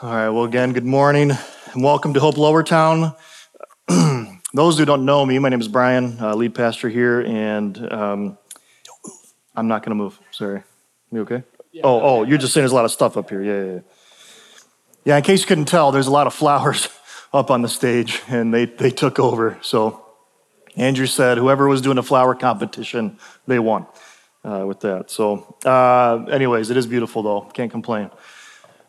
All right, well, again, good morning and welcome to Hope Lowertown. Those who don't know me, my name is Brian, uh, lead pastor here, and um, I'm not going to move. Sorry. You okay? oh, oh, you're just saying there's a lot of stuff up here. Yeah, yeah, yeah. Yeah, in case you couldn't tell, there's a lot of flowers up on the stage, and they, they took over. So Andrew said whoever was doing a flower competition, they won uh, with that. So, uh, anyways, it is beautiful though. Can't complain.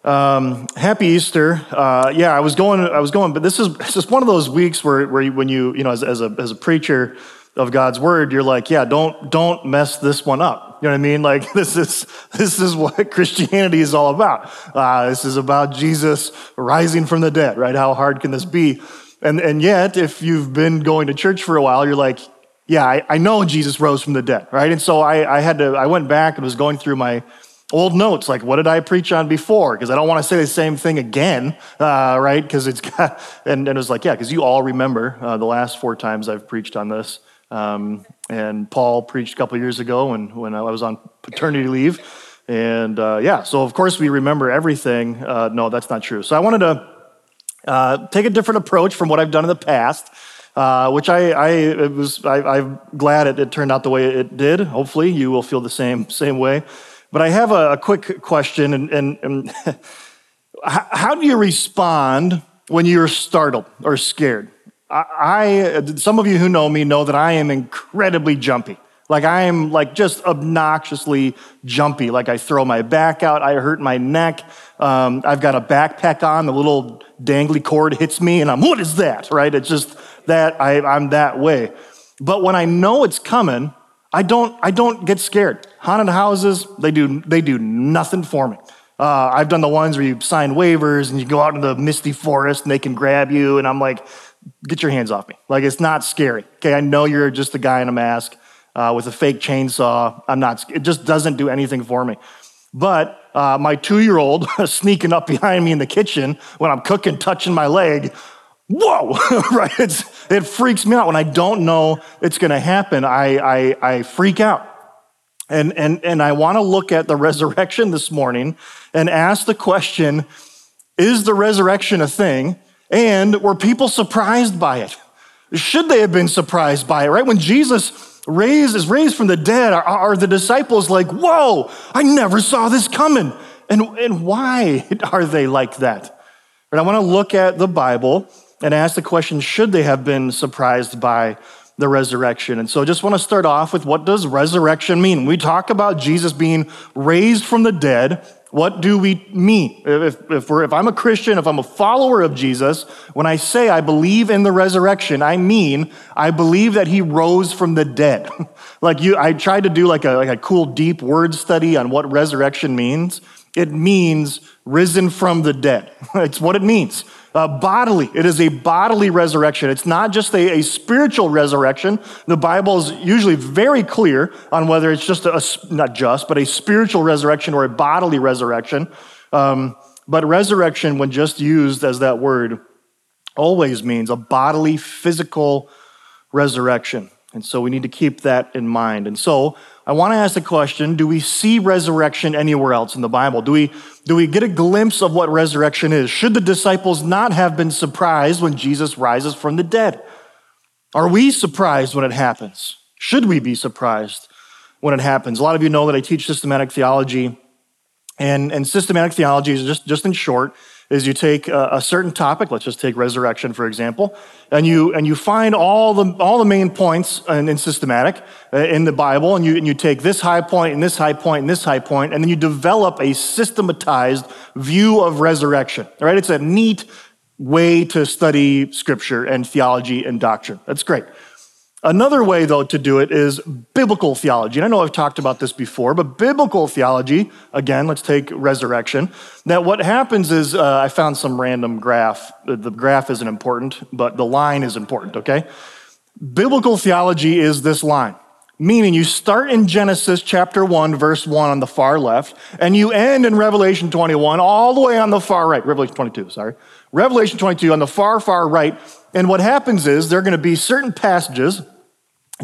Um, happy Easter. Uh, yeah, I was going, I was going, but this is just one of those weeks where, where you, when you, you know, as, as, a, as a preacher of God's word, you're like, yeah, don't, don't mess this one up. You know what I mean? Like this is, this is what Christianity is all about. Uh, this is about Jesus rising from the dead, right? How hard can this be? And, and yet, if you've been going to church for a while, you're like, yeah, I, I know Jesus rose from the dead, right? And so I, I had to, I went back and was going through my, old notes like what did i preach on before? Because i don't want to say the same thing again uh, right? Because it's got and, and, it was like yeah because you all remember uh, the last four times i've preached on this. Um, and paul preached a couple years ago when, when i was on paternity leave. And uh, yeah so of course we remember everything. Uh, no that's not true. So i wanted to uh, take a different approach from what i've done in the past uh, which I, I was I, am glad it, it, turned out the way it did. Hopefully, you will feel the same same way. But I have a, a quick question, and, and, and how do you respond when you're startled or scared? I, I, some of you who know me know that I am incredibly jumpy. Like I am like just obnoxiously jumpy. Like I throw my back out, I hurt my neck. Um, I've got a backpack on, the little dangly cord hits me, and I'm, what is that? Right? It's just that I, I'm that way. But when I know it's coming, I don't, I don't get scared. Haunted houses, they do, they do nothing for me. Uh, I've done the ones where you sign waivers and you go out in the misty forest and they can grab you, and I'm like, get your hands off me. Like, it's not scary. Okay, I know you're just a guy in a mask uh, with a fake chainsaw. I'm not, it just doesn't do anything for me. But uh, my two year old sneaking up behind me in the kitchen when I'm cooking, touching my leg, whoa, right? It's, it freaks me out. When I don't know it's going to happen, I, I, I freak out. And, and, and I want to look at the resurrection this morning and ask the question is the resurrection a thing? And were people surprised by it? Should they have been surprised by it, right? When Jesus raised, is raised from the dead, are, are the disciples like, whoa, I never saw this coming? And, and why are they like that? And I want to look at the Bible and ask the question should they have been surprised by the resurrection? And so I just want to start off with what does resurrection mean? We talk about Jesus being raised from the dead. What do we mean? If, if, if I'm a Christian, if I'm a follower of Jesus, when I say I believe in the resurrection, I mean I believe that he rose from the dead. like you, I tried to do like a, like a cool deep word study on what resurrection means. It means risen from the dead. it's what it means uh, bodily. It is a bodily resurrection. It's not just a, a, spiritual resurrection. The Bible is usually very clear on whether it's just a, not just, but a spiritual resurrection or a bodily resurrection. Um, but resurrection, when just used as that word, always means a bodily, physical resurrection. And so we need to keep that in mind. And so I want to ask the question do we see resurrection anywhere else in the Bible? Do we, do we get a glimpse of what resurrection is? Should the disciples not have been surprised when Jesus rises from the dead? Are we surprised when it happens? Should we be surprised when it happens? A lot of you know that I teach systematic theology, and, and systematic theology is just, just in short, is you take a, a, certain topic, let's just take resurrection, for example, and you, and you find all the, all the main points in, in systematic uh, in the Bible, and you, and you take this high point and this high point and this high point, and then you develop a systematized view of resurrection. Right? It's a neat way to study scripture and theology and doctrine. That's great. Another way, though, to do it is biblical theology. And I know I've talked about this before, but biblical theology, again, let's take resurrection. That what happens is, uh, I found some random graph. The graph isn't important, but the line is important, okay? Biblical theology is this line, meaning you start in Genesis chapter 1, verse 1 on the far left, and you end in Revelation 21 all the way on the far right. Revelation 22, sorry. Revelation 22 on the far, far right. And what happens is there are going to be certain passages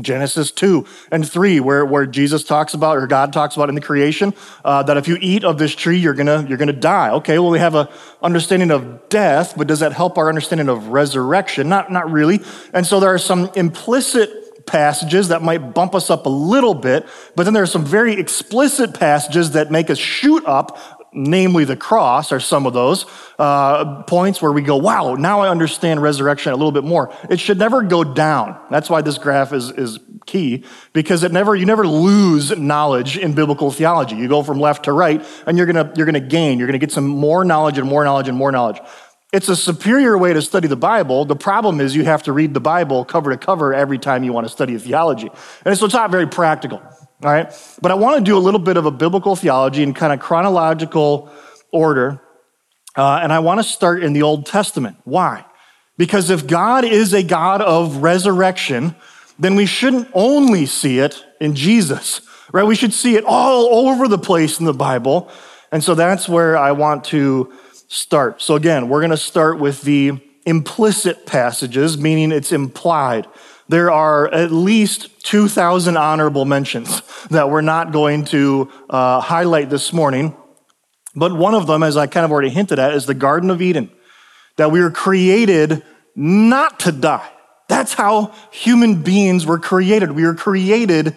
Genesis 2 and 3, where, where Jesus talks about, or God talks about in the creation, uh, that if you eat of this tree, you're gonna, you're gonna die. Okay, well, we have a understanding of death, but does that help our understanding of resurrection? Not, not really. And so there are some implicit passages that might bump us up a little bit, but then there are some very explicit passages that make us shoot up namely the cross, are some of those uh, points where we go, wow, now I understand resurrection a little bit more. It should never go down. That's why this graph is, is key, because it never, you never lose knowledge in biblical theology. You go from left to right, and you're gonna, you're gonna gain. You're gonna get some more knowledge and more knowledge and more knowledge. It's a superior way to study the Bible. The problem is you have to read the Bible cover to cover every time you want to study theology. And so it's not very practical. All right? But I want to do a little bit of a biblical theology in kind of chronological order. Uh, and I want to start in the Old Testament. Why? Because if God is a God of resurrection, then we shouldn't only see it in Jesus, right? We should see it all over the place in the Bible. And so that's where I want to start. So again, we're going to start with the implicit passages, meaning it's implied there are at least 2,000 honorable mentions that we're not going to uh, highlight this morning. But one of them, as I kind of already hinted at, is the Garden of Eden, that we were created not to die. That's how human beings were created. We were created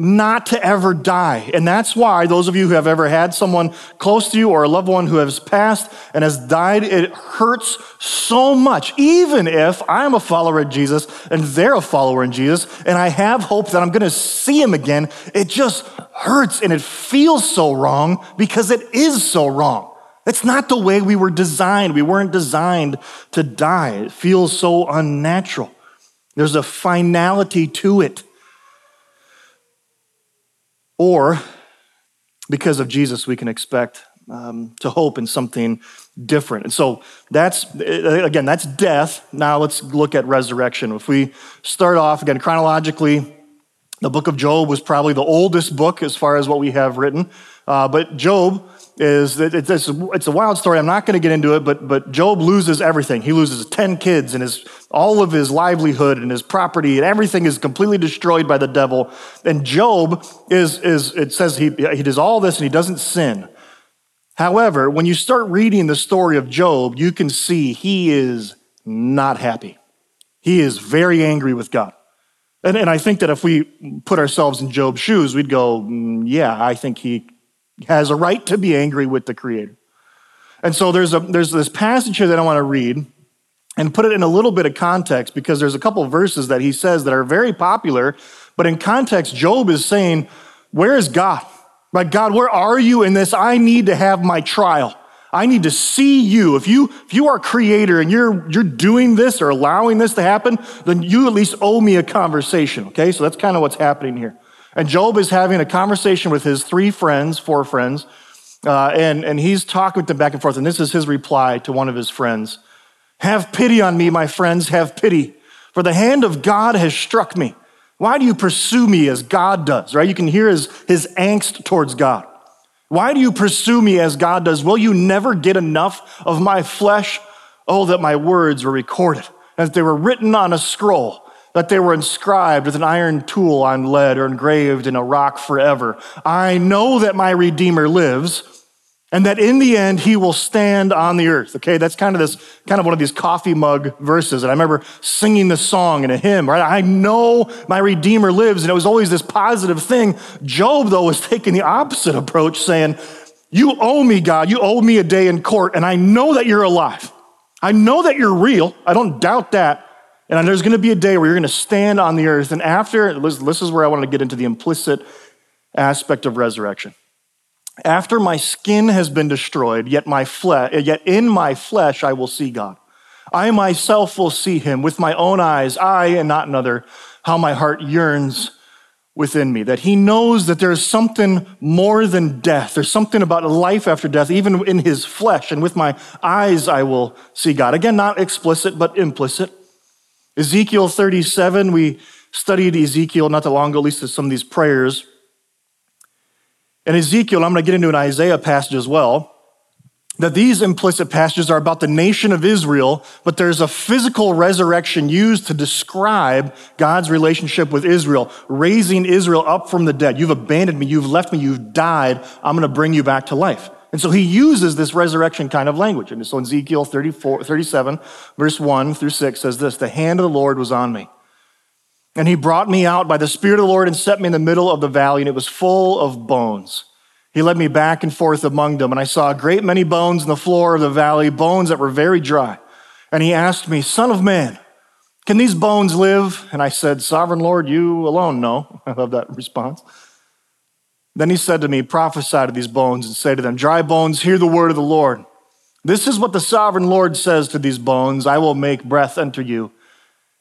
not to ever die. And that's why those of you who have ever had someone close to you or a loved one who has passed and has died, it hurts so much. Even if I'm a follower of Jesus and they're a follower in Jesus and I have hope that I'm going to see him again, it just hurts and it feels so wrong because it is so wrong. It's not the way we were designed. We weren't designed to die. It feels so unnatural. There's a finality to it. Or because of Jesus, we can expect um, to hope in something different. And so that's, again, that's death. Now let's look at resurrection. If we start off, again, chronologically, the book of Job was probably the oldest book as far as what we have written. Uh, but Job is it's, it's a wild story. I'm not going to get into it, but, but Job loses everything. He loses 10 kids and his, all of his livelihood and his property, and everything is completely destroyed by the devil. And Job is, is it says he, he does all this and he doesn't sin. However, when you start reading the story of Job, you can see he is not happy. He is very angry with God. And, and I think that if we put ourselves in Job's shoes, we'd go, mm, yeah, I think he has a right to be angry with the Creator. And so there's, a, there's this passage here that I want to read and put it in a little bit of context because there's a couple verses that he says that are very popular, but in context, Job is saying, Where is God? Like, God, where are you in this? I need to have my trial. I need to see you. If you, if you are creator and you're, you're doing this or allowing this to happen, then you at least owe me a conversation. Okay, so that's kind of what's happening here. And Job is having a conversation with his three friends, four friends, uh, and, and he's talking with them back and forth. And this is his reply to one of his friends Have pity on me, my friends, have pity, for the hand of God has struck me. Why do you pursue me as God does? Right? You can hear his, his angst towards God. Why do you pursue me as God does? Will you never get enough of my flesh? Oh, that my words were recorded, as they were written on a scroll that they were inscribed with an iron tool on lead or engraved in a rock forever. I know that my Redeemer lives and that in the end he will stand on the earth. Okay, that's kind of this, kind of one of these coffee mug verses. And I remember singing this song in a hymn, right? I know my Redeemer lives. And it was always this positive thing. Job, though, was taking the opposite approach, saying, You owe me, God. You owe me a day in court. And I know that you're alive. I know that you're real. I don't doubt that. And there's going to be a day where you're going to stand on the earth. And after, this is where I want to get into the implicit aspect of resurrection. After my skin has been destroyed, yet, my flesh, yet in my flesh I will see God. I myself will see him with my own eyes, I and not another, how my heart yearns within me. That he knows that there's something more than death. There's something about life after death, even in his flesh. And with my eyes I will see God. Again, not explicit, but implicit. Ezekiel 37, we studied Ezekiel not that long ago, at least some of these prayers. And Ezekiel, I'm going to get into an Isaiah passage as well. that these implicit passages are about the nation of Israel, but there's a physical resurrection used to describe God's relationship with Israel, raising Israel up from the dead. You've abandoned me, you've left me, you've died. I'm going to bring you back to life. And so he uses this resurrection kind of language. And so Ezekiel 34, 37, verse 1 through 6 says this The hand of the Lord was on me. And he brought me out by the Spirit of the Lord and set me in the middle of the valley, and it was full of bones. He led me back and forth among them, and I saw a great many bones in the floor of the valley, bones that were very dry. And he asked me, Son of man, can these bones live? And I said, Sovereign Lord, you alone know. I love that response. Then he said to me, Prophesy to these bones and say to them, Dry bones, hear the word of the Lord. This is what the sovereign Lord says to these bones I will make breath enter you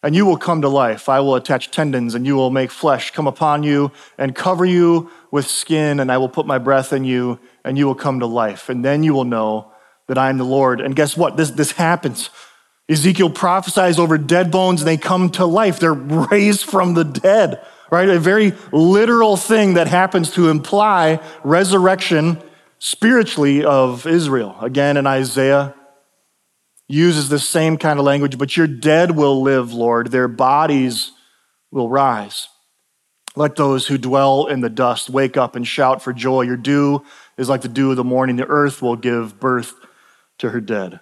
and you will come to life. I will attach tendons, and you will make flesh come upon you and cover you with skin, and I will put my breath in you, and you will come to life. And then you will know that I am the Lord. And guess what? This, this happens. Ezekiel prophesies over dead bones, and they come to life. They're raised from the dead, right? A very literal thing that happens to imply resurrection spiritually of Israel. Again, in Isaiah uses the same kind of language, but your dead will live, Lord. Their bodies will rise. Let those who dwell in the dust wake up and shout for joy. Your dew is like the dew of the morning. The earth will give birth to her dead.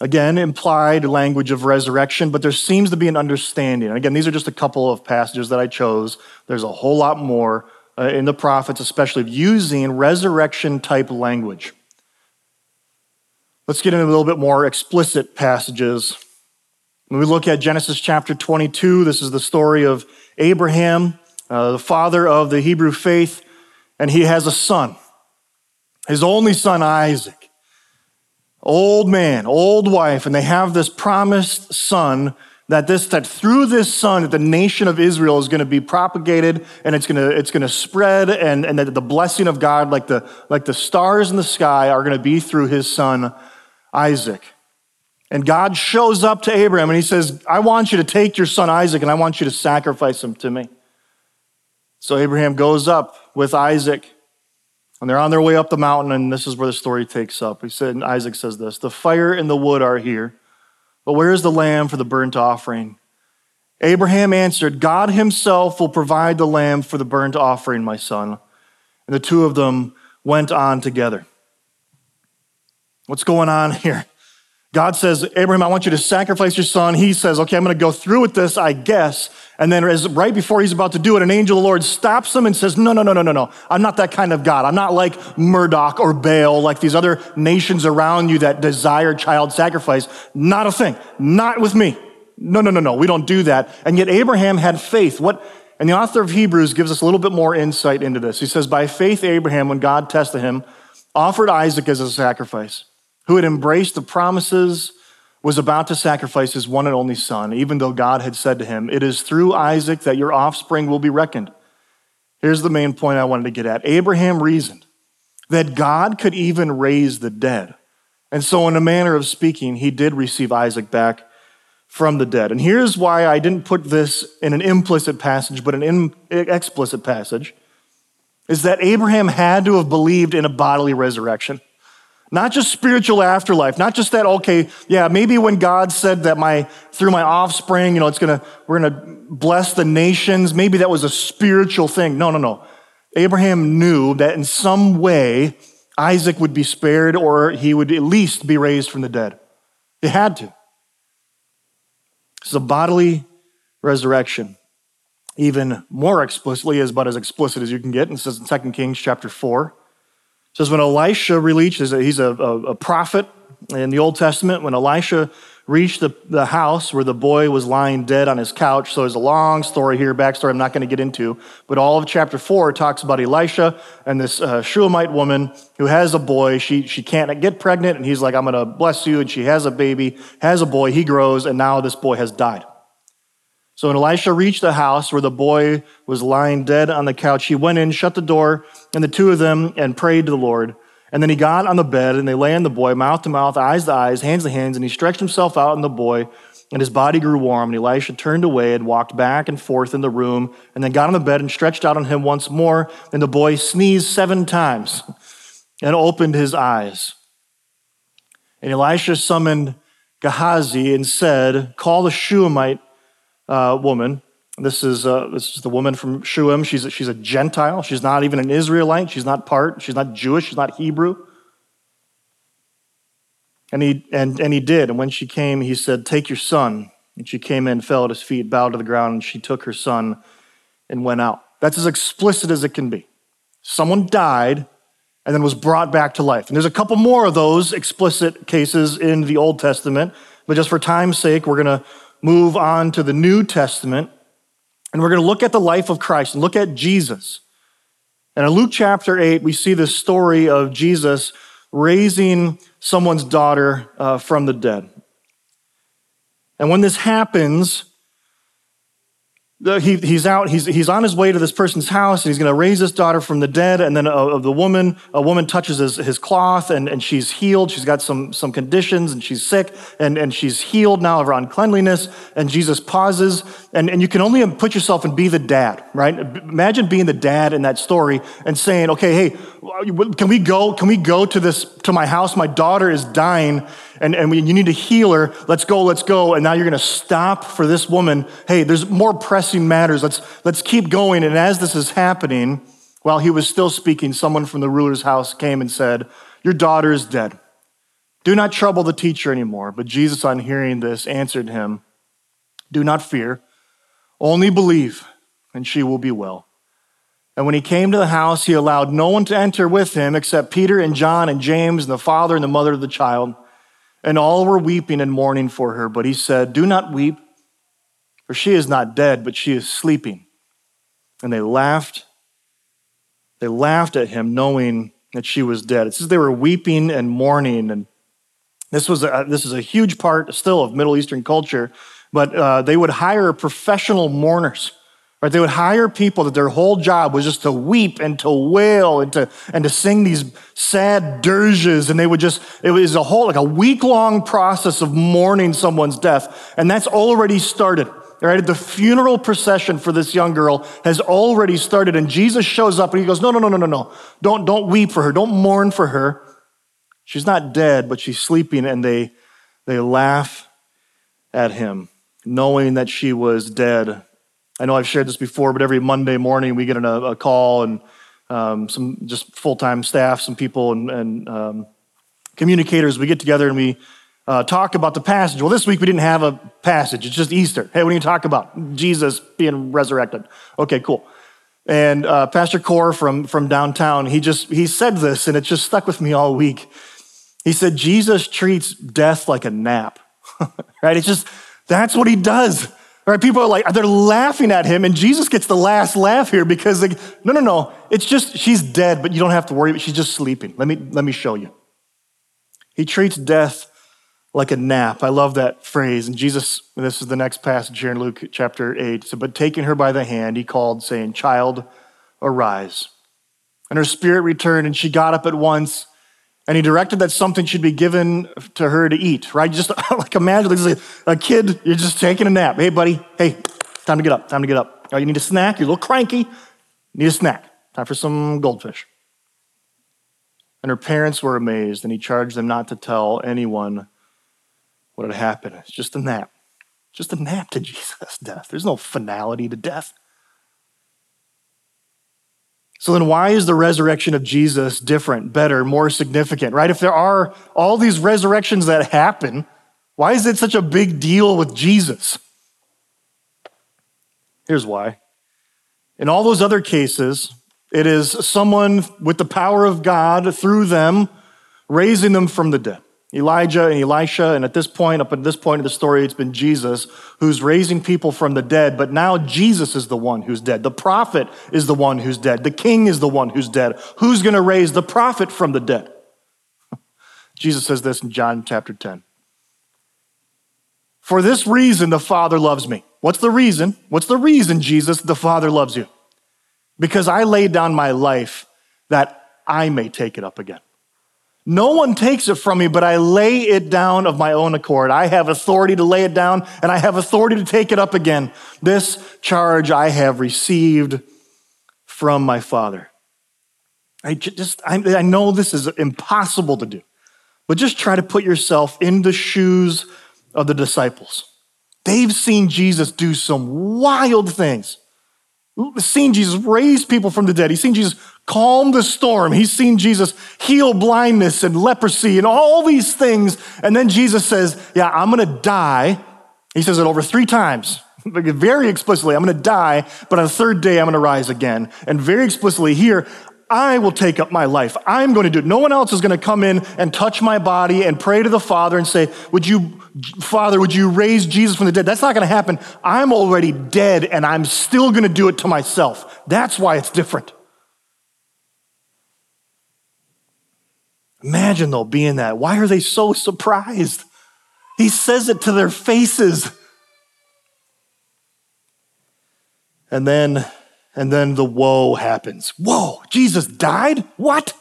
Again, implied language of resurrection, but there seems to be an understanding. And again, these are just a couple of passages that I chose. There's a whole lot more uh, in the prophets, especially using resurrection type language. Let's get into a little bit more explicit passages. When we look at Genesis chapter 22, this is the story of Abraham, uh, the father of the Hebrew faith, and he has a son, his only son, Isaac. Old man, old wife, and they have this promised son that this that through this son that the nation of Israel is going to be propagated and it's going to it's going to spread and, and that the blessing of God like the like the stars in the sky are going to be through his son Isaac. And God shows up to Abraham and he says, I want you to take your son Isaac and I want you to sacrifice him to me. So Abraham goes up with Isaac and they're on their way up the mountain. And this is where the story takes up. He said, Isaac says this The fire and the wood are here, but where is the lamb for the burnt offering? Abraham answered, God himself will provide the lamb for the burnt offering, my son. And the two of them went on together. What's going on here? God says, Abraham, I want you to sacrifice your son. He says, okay, I'm going to go through with this, I guess. And then as, right before he's about to do it, an angel of the Lord stops him and says, no, no, no, no, no, no. I'm not that kind of God. I'm not like Marduk or Baal, like these other nations around you that desire child sacrifice. Not a thing. Not with me. No, no, no, no. We don't do that. And yet Abraham had faith. What, and the author of Hebrews gives us a little bit more insight into this. He says, by faith, Abraham, when God tested him, offered Isaac as a sacrifice who had embraced the promises, was about to sacrifice his one and only son, even though God had said to him, It is through Isaac that your offspring will be reckoned. Here's the main point I wanted to get at Abraham reasoned that God could even raise the dead. And so, in a manner of speaking, he did receive Isaac back from the dead. And here's why I didn't put this in an implicit passage, but an explicit passage is that Abraham had to have believed in a bodily resurrection. Not just spiritual afterlife, not just that, okay, yeah, maybe when God said that my, through my offspring, you know, it's gonna, we're gonna bless the nations, maybe that was a spiritual thing. No, no, no. Abraham knew that in some way Isaac would be spared or he would at least be raised from the dead. He had to. Is a bodily resurrection. Even more explicitly, is about as explicit as you can get. And it says in 2 Kings chapter 4 says when Elisha reached, he's a, a, a prophet in the Old Testament, when Elisha reached the, the house where the boy was lying dead on his couch. So there's a long story here, backstory I'm not going to get into. But all of chapter four talks about Elisha and this uh, Shulamite woman who has a boy. She, she can't get pregnant, and he's like, I'm going to bless you. And she has a baby, has a boy, he grows, and now this boy has died. So when Elisha reached the house where the boy was lying dead on the couch, he went in, shut the door, and the two of them, and prayed to the Lord. And then he got on the bed, and they lay on the boy, mouth to mouth, eyes to eyes, hands to hands, and he stretched himself out on the boy, and his body grew warm. And Elisha turned away and walked back and forth in the room, and then got on the bed and stretched out on him once more. And the boy sneezed seven times and opened his eyes. And Elisha summoned Gehazi and said, Call the Shunammite uh, woman. This is, uh, this is the woman from Shunem. She's a, she's a Gentile. She's not even an Israelite. She's not part. She's not Jewish. She's not Hebrew. And he, and, and he did. And when she came, he said, Take your son. And she came in, fell at his feet, bowed to the ground, and she took her son and went out. That's as explicit as it can be. Someone died and then was brought back to life. And there's a couple more of those explicit cases in the Old Testament, but just for time's sake, we're going to move on to the New Testament and we're going to look at the life of Christ and look at Jesus. And in Luke chapter 8, we see this story of Jesus raising someone's daughter uh, from the dead. And when this happens, he, he's out, he's, he's on his way to this person's house, and he's going to raise this daughter from the dead. And then a, the woman, a woman touches his, his cloth, and, and she's healed. She's got some, some conditions, and she's sick, and, and she's healed now of her uncleanliness. And Jesus pauses, and, and you can only put yourself and be the dad, right? Imagine being the dad in that story and saying, okay, hey, can we go, can we go to this, to my house? My daughter is dying and, and we, you need to heal her. Let's go, let's go. And now you're going to stop for this woman. Hey, there's more pressing matters. Let's, let's keep going. And as this is happening, while he was still speaking, someone from the ruler's house came and said, Your daughter is dead. Do not trouble the teacher anymore. But Jesus, on hearing this, answered him, Do not fear, only believe, and she will be well. And when he came to the house, he allowed no one to enter with him except Peter and John and James and the father and the mother of the child. And all were weeping and mourning for her. But he said, Do not weep, for she is not dead, but she is sleeping. And they laughed. They laughed at him, knowing that she was dead. It says they were weeping and mourning. And this, was a, this is a huge part still of Middle Eastern culture. But uh, they would hire professional mourners Right? They would hire people that their whole job was just to weep and to wail and to, and to sing these sad dirges. And they would just, it was a whole, like a week long process of mourning someone's death. And that's already started. Right? The funeral procession for this young girl has already started. And Jesus shows up and he goes, No, no, no, no, no, no. Don't, don't weep for her. Don't mourn for her. She's not dead, but she's sleeping. And they, they laugh at him, knowing that she was dead I know I've shared this before, but every Monday morning we get a, a call and um, some just full time staff, some people and, and um, communicators. We get together and we uh, talk about the passage. Well, this week we didn't have a passage. It's just Easter. Hey, what do you talk about? Jesus being resurrected. Okay, cool. And uh, Pastor Core from, from downtown, he just he said this, and it just stuck with me all week. He said Jesus treats death like a nap. right? It's just that's what he does. Right? People are like, they're laughing at him, and Jesus gets the last laugh here because, like, no, no, no. It's just, she's dead, but you don't have to worry, she's just sleeping. Let me, let me show you. He treats death like a nap. I love that phrase. And Jesus, this is the next passage here in Luke chapter 8. So, but taking her by the hand, he called, saying, Child, arise. And her spirit returned, and she got up at once and he directed that something should be given to her to eat, right? Just like imagine like a kid, you're just taking a nap. Hey, buddy, hey, time to get up, time to get up. Oh, you need a snack? You're a little cranky. Need a snack. Time for some goldfish. And her parents were amazed, and he charged them not to tell anyone what had happened. It's just a nap. Just a nap to Jesus' death. There's no finality to death. So then, why is the resurrection of Jesus different, better, more significant, right? If there are all these resurrections that happen, why is it such a big deal with Jesus? Here's why. In all those other cases, it is someone with the power of God through them raising them from the dead. Elijah and Elisha, and at this point, up at this point of the story, it's been Jesus who's raising people from the dead, but now Jesus is the one who's dead. The prophet is the one who's dead. The king is the one who's dead. Who's going to raise the prophet from the dead? Jesus says this in John chapter 10. For this reason, the Father loves me. What's the reason? What's the reason, Jesus, the Father loves you? Because I laid down my life that I may take it up again. No one takes it from me, but I lay it down of my own accord. I have authority to lay it down and I have authority to take it up again. This charge I have received from my Father. I just, I, I know this is impossible to do, But just try to put yourself in the shoes of the disciples. They've seen Jesus do some wild things. Seen Jesus raise people from the dead. He's seen Jesus calm the storm. He's seen Jesus heal blindness and leprosy and all these things. And then Jesus says, Yeah, I'm going to die. He says it over three times, very explicitly. I'm going to die, but on the third day, I'm going to rise again. And very explicitly here, I will take up my life. I'm going to do it. No one else is going to come in and touch my body and pray to the Father and say, Would you, Father, would you raise Jesus from the dead? That's not going to happen. I'm already dead and I'm still going to do it to myself. That's why it's different. Imagine, though, being that. Why are they so surprised? He says it to their faces. And then and then the woe happens. Whoa, Jesus died? What?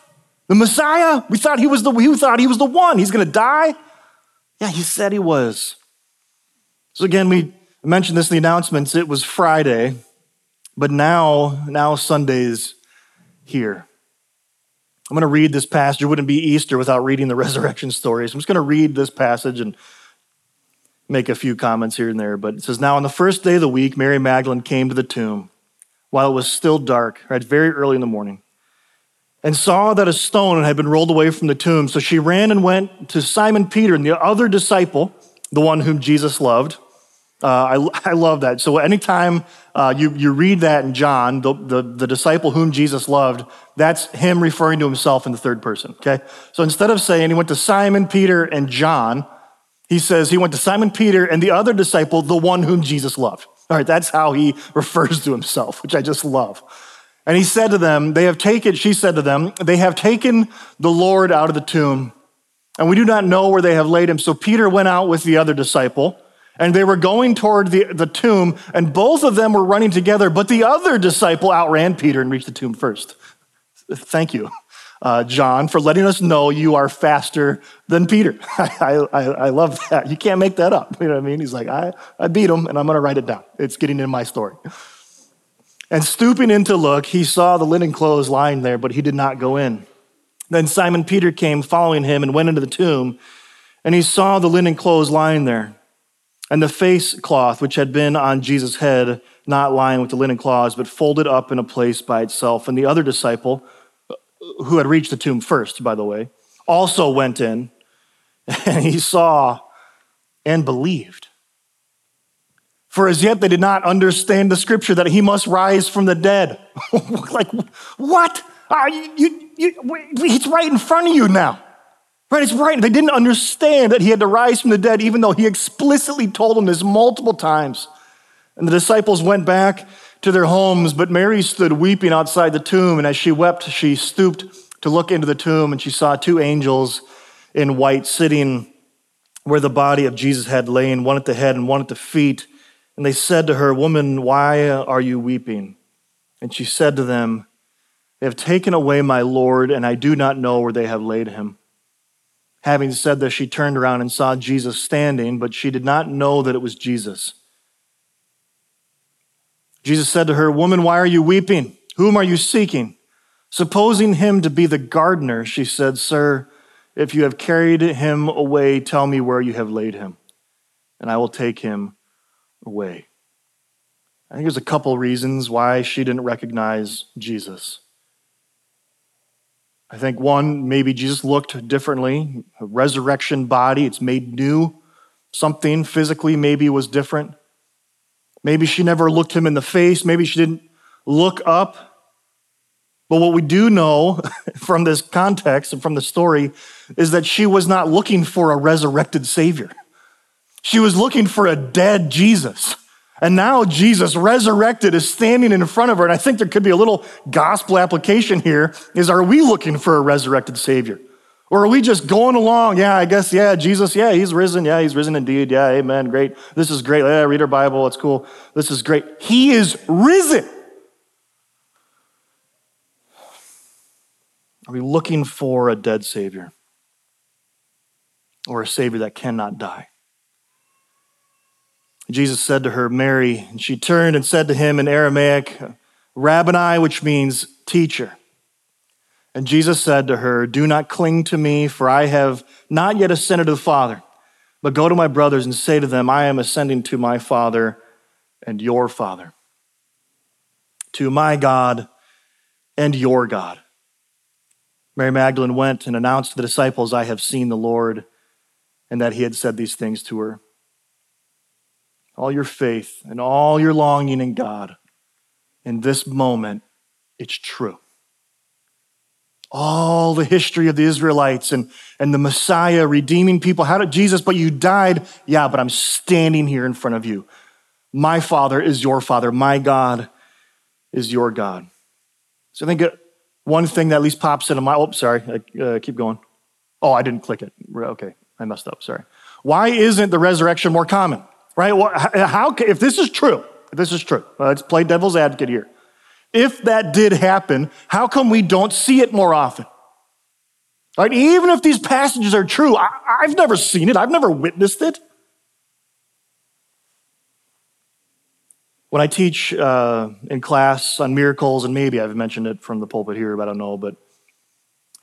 The Messiah? We thought he was the we thought he was the one. He's gonna die? Yeah, he said he was. So again, we mentioned this in the announcements. It was Friday, but now, now Sunday's here. I'm to read this passage. It wouldn't be Easter without reading the resurrection stories. I'm just to read this passage and make a few comments here and there. But it says, Now on the first day of the week, Mary Magdalene came to the tomb while it was still dark, right, very early in the morning, and saw that a stone had been rolled away from the tomb. So she ran and went to Simon Peter and the other disciple, the one whom Jesus loved. Uh, I, I love that. So anytime uh, you, you read that in John, the, the, the disciple whom Jesus loved, that's him referring to himself in the third person, okay? So instead of saying he went to Simon, Peter, and John, he says he went to Simon Peter and the other disciple, the one whom Jesus loved. All right, that's how he refers to himself, which I just love. And he said to them, They have taken, she said to them, they have taken the Lord out of the tomb, and we do not know where they have laid him. So Peter went out with the other disciple, and they were going toward the, the tomb, and both of them were running together, but the other disciple outran Peter and reached the tomb first. Thank you uh, John, for letting us know you are faster than Peter. I, I, I, love that. You can't make that up. You know what I mean? He's like, I, I beat him and I'm going to write it down. It's getting in my story. And stooping in to look, he saw the linen clothes lying there, but he did not go in. Then Simon Peter came following him and went into the tomb, and he saw the linen clothes lying there, and the face cloth which had been on Jesus' head, not lying with the linen cloths, but folded up in a place by itself. And the other disciple, who had reached the tomb first, by the way, also went in and he saw and believed. For as yet they did not understand the scripture that he must rise from the dead. like, what? Uh, you, you, it's right in front of you now. Right? It's right. They didn't understand that he had to rise from the dead, even though he explicitly told them this multiple times. And the disciples went back to their homes, but Mary stood weeping outside the tomb, and as she wept, she stooped to look into the tomb, and she saw two angels in white sitting where the body of Jesus had lain, one at the head and one at the feet. And they said to her, Woman, why are you weeping? And she said to them, They have taken away my Lord, and I do not know where they have laid him. Having said this, she turned around and saw Jesus standing, but she did not know that it was Jesus. Jesus said to her, Woman, why are you weeping? Whom are you seeking? Supposing him to be the gardener, she said, Sir, if you have carried him away, tell me where you have laid him, and I will take him away. I think there's a couple reasons why she didn't recognize Jesus. I think one, maybe Jesus looked differently. A resurrection body, it's made new. Something physically maybe was different. Maybe she never looked him in the face. Maybe she didn't look up. But what we do know from this context and from the story is that she was not looking for a resurrected Savior. She was looking for a dead Jesus. And now Jesus, resurrected, is standing in front of her. And I think there could be a little gospel application here is are we looking for a resurrected Savior? Or are we just going along? Yeah, I guess, yeah, Jesus, yeah, he's risen. Yeah, he's risen indeed. Yeah, amen. Great. This is great. Yeah, read our Bible. It's cool. This is great. He is risen. Are we looking for a dead Savior? Or a Savior that cannot die? Jesus said to her, Mary, and she turned and said to him in Aramaic, Rabboni, which means teacher. And Jesus said to her, Do not cling to me, for I have not yet ascended to the Father. But go to my brothers and say to them, I am ascending to my Father and your Father, to my God and your God. Mary Magdalene went and announced to the disciples, I have seen the Lord, and that he had said these things to her. All your faith and all your longing in God, in this moment, it's true. All the history of the Israelites and, and the Messiah redeeming people. How did Jesus, but you died? Yeah, but I'm standing here in front of you. My Father is your Father. My God is your God. So I think one thing that at least pops into my, oh, sorry, uh, keep going. Oh, I didn't click it. Okay, I messed up, sorry. Why isn't the resurrection more common, right? How, if this is true, if this is true, let's play devil's advocate here. If that did happen, how come we don't see it more often? Right? Even if these passages are true, I, I've never seen it, I've never witnessed it. When I teach uh, in class on miracles, and maybe I've mentioned it from the pulpit here, but I don't know, but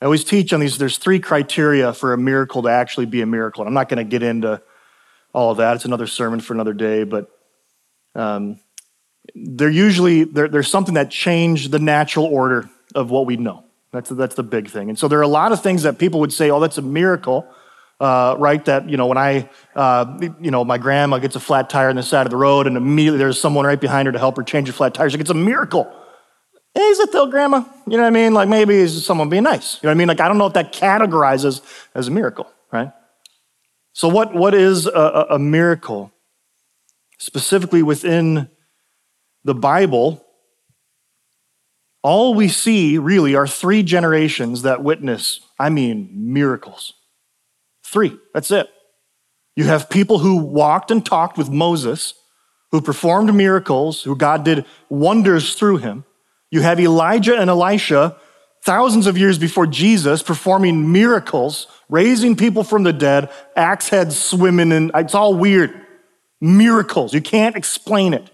I always teach on these. There's three criteria for a miracle to actually be a miracle. And I'm not going to get into all of that. It's another sermon for another day, but um, they're usually there's something that changed the natural order of what we know. That's that's the big thing. And so there are a lot of things that people would say, "Oh, that's a miracle." uh, right? That, you know, when I, uh, you know, my grandma gets a flat tire on the side of the road and immediately there's someone right behind her to help her change a flat tire. She's like, it's a miracle. Is it though, grandma? You know what I mean? Like maybe it's someone being nice. You know what I mean? Like I don't know if that categorizes as a miracle, right? So what, what is a, a miracle? Specifically within the Bible, all we see really are three generations that witness, I mean, miracles. Three, that's it. You have people who walked and talked with Moses, who performed miracles, who God did wonders through him. You have Elijah and Elisha, thousands of years before Jesus, performing miracles, raising people from the dead, axe heads swimming, and it's all weird. Miracles. You can't explain it.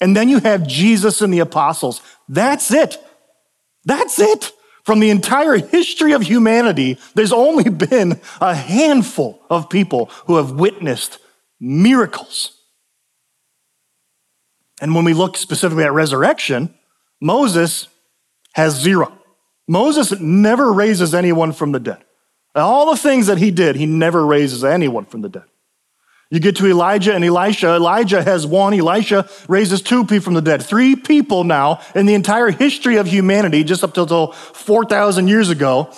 And then you have Jesus and the apostles. That's it. That's it. From the entire history of humanity, there's only been a handful of people who have witnessed miracles. And when we look specifically at resurrection, Moses has zero. Moses never raises anyone from the dead. All the things that he did, he never raises anyone from the dead. You get to Elijah and Elisha. Elijah has one. Elisha raises two people from the dead. Three people now in the entire history of humanity, just up till 4,000 years ago,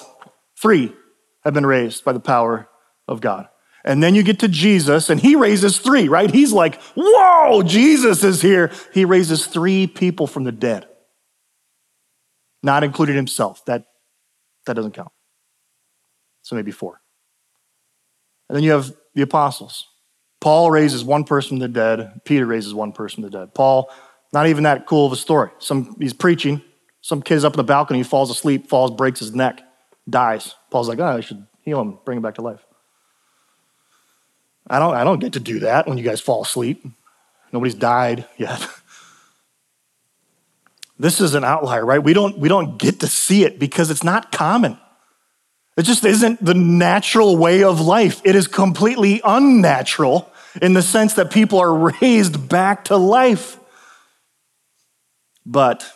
three have been raised by the power of God. And then you get to Jesus, and he raises three, right? He's like, whoa, Jesus is here. He raises three people from the dead, not including himself. That, that doesn't count. So maybe four. And then you have the apostles. Paul raises one person from the dead. Peter raises one person from the dead. Paul, not even that cool of a story. Some, he's preaching. Some kid's up in the balcony. Falls asleep, falls, breaks his neck, dies. Paul's like, oh, I should heal him, bring him back to life. I don't, I don't get to do that when you guys fall asleep. Nobody's died yet. this is an outlier, right? We don't, we don't get to see it because it's not common. It just isn't the natural way of life. It is completely unnatural in the sense that people are raised back to life. But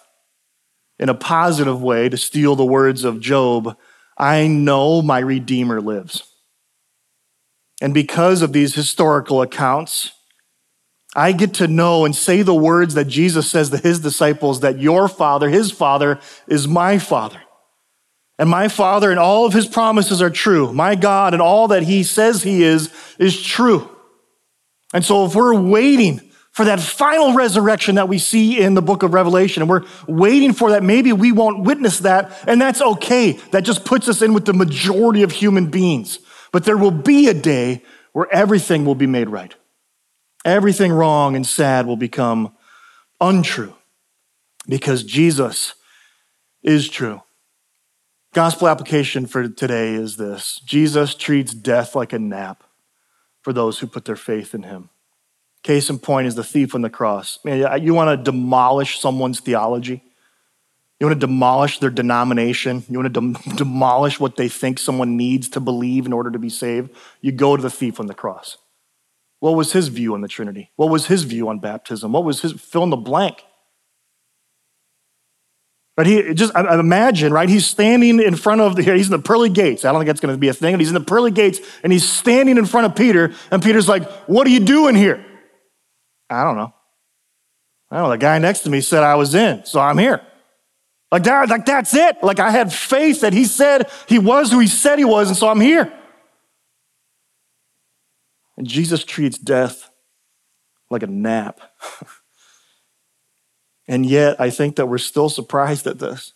in a positive way, to steal the words of Job, I know my Redeemer lives. And because of these historical accounts, I get to know and say the words that Jesus says to his disciples that your father, his father, is my father. And my Father and all of his promises are true. My God and all that he says he is, is true. And so if we're waiting for that final resurrection that we see in the book of Revelation, and we're waiting for that, maybe we won't witness that, and that's okay. That just puts us in with the majority of human beings. But there will be a day where everything will be made right. Everything wrong and sad will become untrue because Jesus is true. Gospel application for today is this Jesus treats death like a nap for those who put their faith in him. Case in point is the thief on the cross. Man, you want to demolish someone's theology? You want to demolish their denomination? You want to dem- demolish what they think someone needs to believe in order to be saved? You go to the thief on the cross. What was his view on the Trinity? What was his view on baptism? What was his fill in the blank? But he just imagine, right? He's standing in front of the, he's in the pearly gates. I don't think that's going to be a thing. He's in the pearly gates and he's standing in front of Peter, and Peter's like, What are you doing here? I don't know. I don't know. The guy next to me said I was in, so I'm here. Like that, like that's it. Like I had faith that he said he was who he said he was, and so I'm here. And Jesus treats death like a nap. and yet, I think that we're still surprised at this.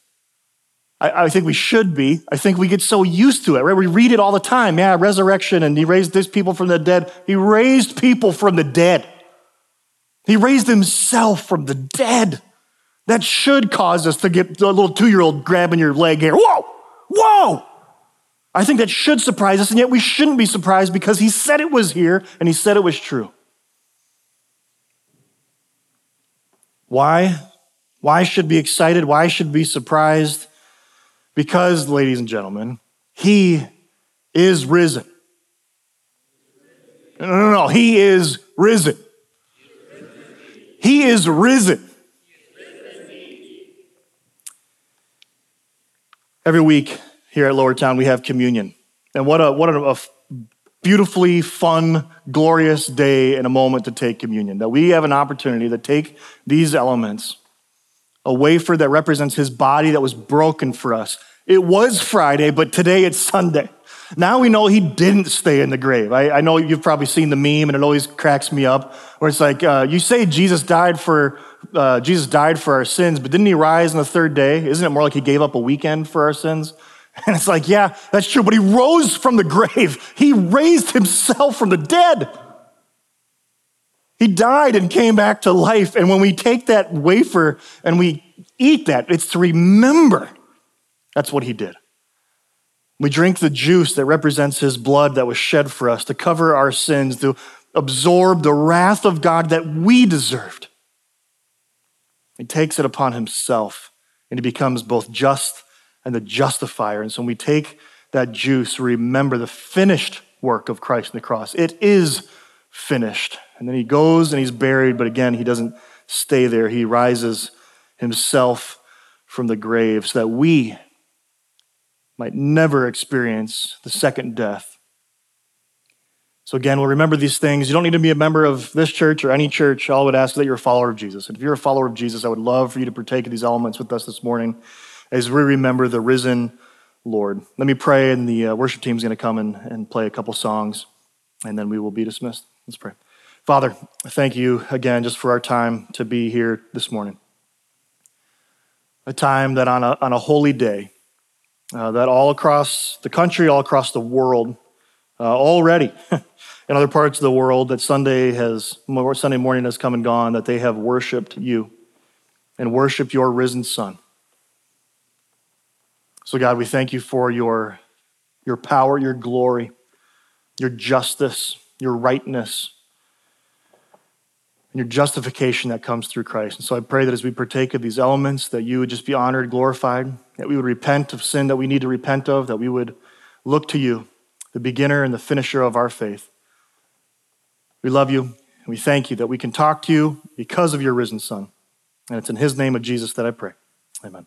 I, I, think we should be. I think we get so used to it, right? We read it all the time. Yeah, resurrection, and he raised these people from the dead. He raised people from the dead. He raised himself from the dead. That should cause us to get a little two year old grabbing your leg here. Whoa, whoa. I think that should surprise us, and yet we shouldn't be surprised because he said it was here and he said it was true. Why? Why should be excited? Why should be surprised? Because, ladies and gentlemen, he is risen. No, no, no, he is risen. He is risen. Every week here at Lowertown, we have communion. And what a, what a, beautifully fun, glorious day and a moment to take communion. That we have an opportunity to take these elements, a wafer that represents his body that was broken for us. It was Friday, but today it's Sunday. Now we know he didn't stay in the grave. I, I know you've probably seen the meme, and it always cracks me up, where it's like, uh, you say Jesus died for uh, Jesus died for our sins, but didn't he rise on the third day? Isn't it more like he gave up a weekend for our sins? And it's like, yeah, that's true, but he rose from the grave. He raised himself from the dead. He died and came back to life. And when we take that wafer and we eat that, it's to remember that's what he did. We drink the juice that represents his blood that was shed for us to cover our sins, to absorb the wrath of God that we deserved. He takes it upon himself and he becomes both just and the justifier. And so when we take that juice, remember the finished work of Christ on the cross. It is finished. And then he goes and he's buried, but again, he doesn't stay there. He rises himself from the grave so that we might never experience the second death so again, we'll remember these things. You don't need to be a member of this church or any church. All I would ask is that you're a follower of Jesus. And if you're a follower of Jesus, I would love for you to partake of these elements with us this morning as we remember the risen Lord. Let me pray, and the uh, worship team is going to come and, and play a couple songs, and then we will be dismissed. Let's pray. Father, thank you again just for our time to be here this morning. A time that on a, on a holy day, uh, that all across the country, all across the world, uh, already in other parts of the world that Sunday has Sunday morning has come and gone that they have worshiped you and worshiped your risen son. So God, we thank you for your your power, your glory, your justice, your rightness, and your justification that comes through Christ. And so I pray that as we partake of these elements that you would just be honored, glorified, that we would repent of sin that we need to repent of, that we would look to you the beginner and the finisher of our faith. We love you and we thank you that we can talk to you because of your risen Son. And it's in his name of Jesus that I pray. Amen.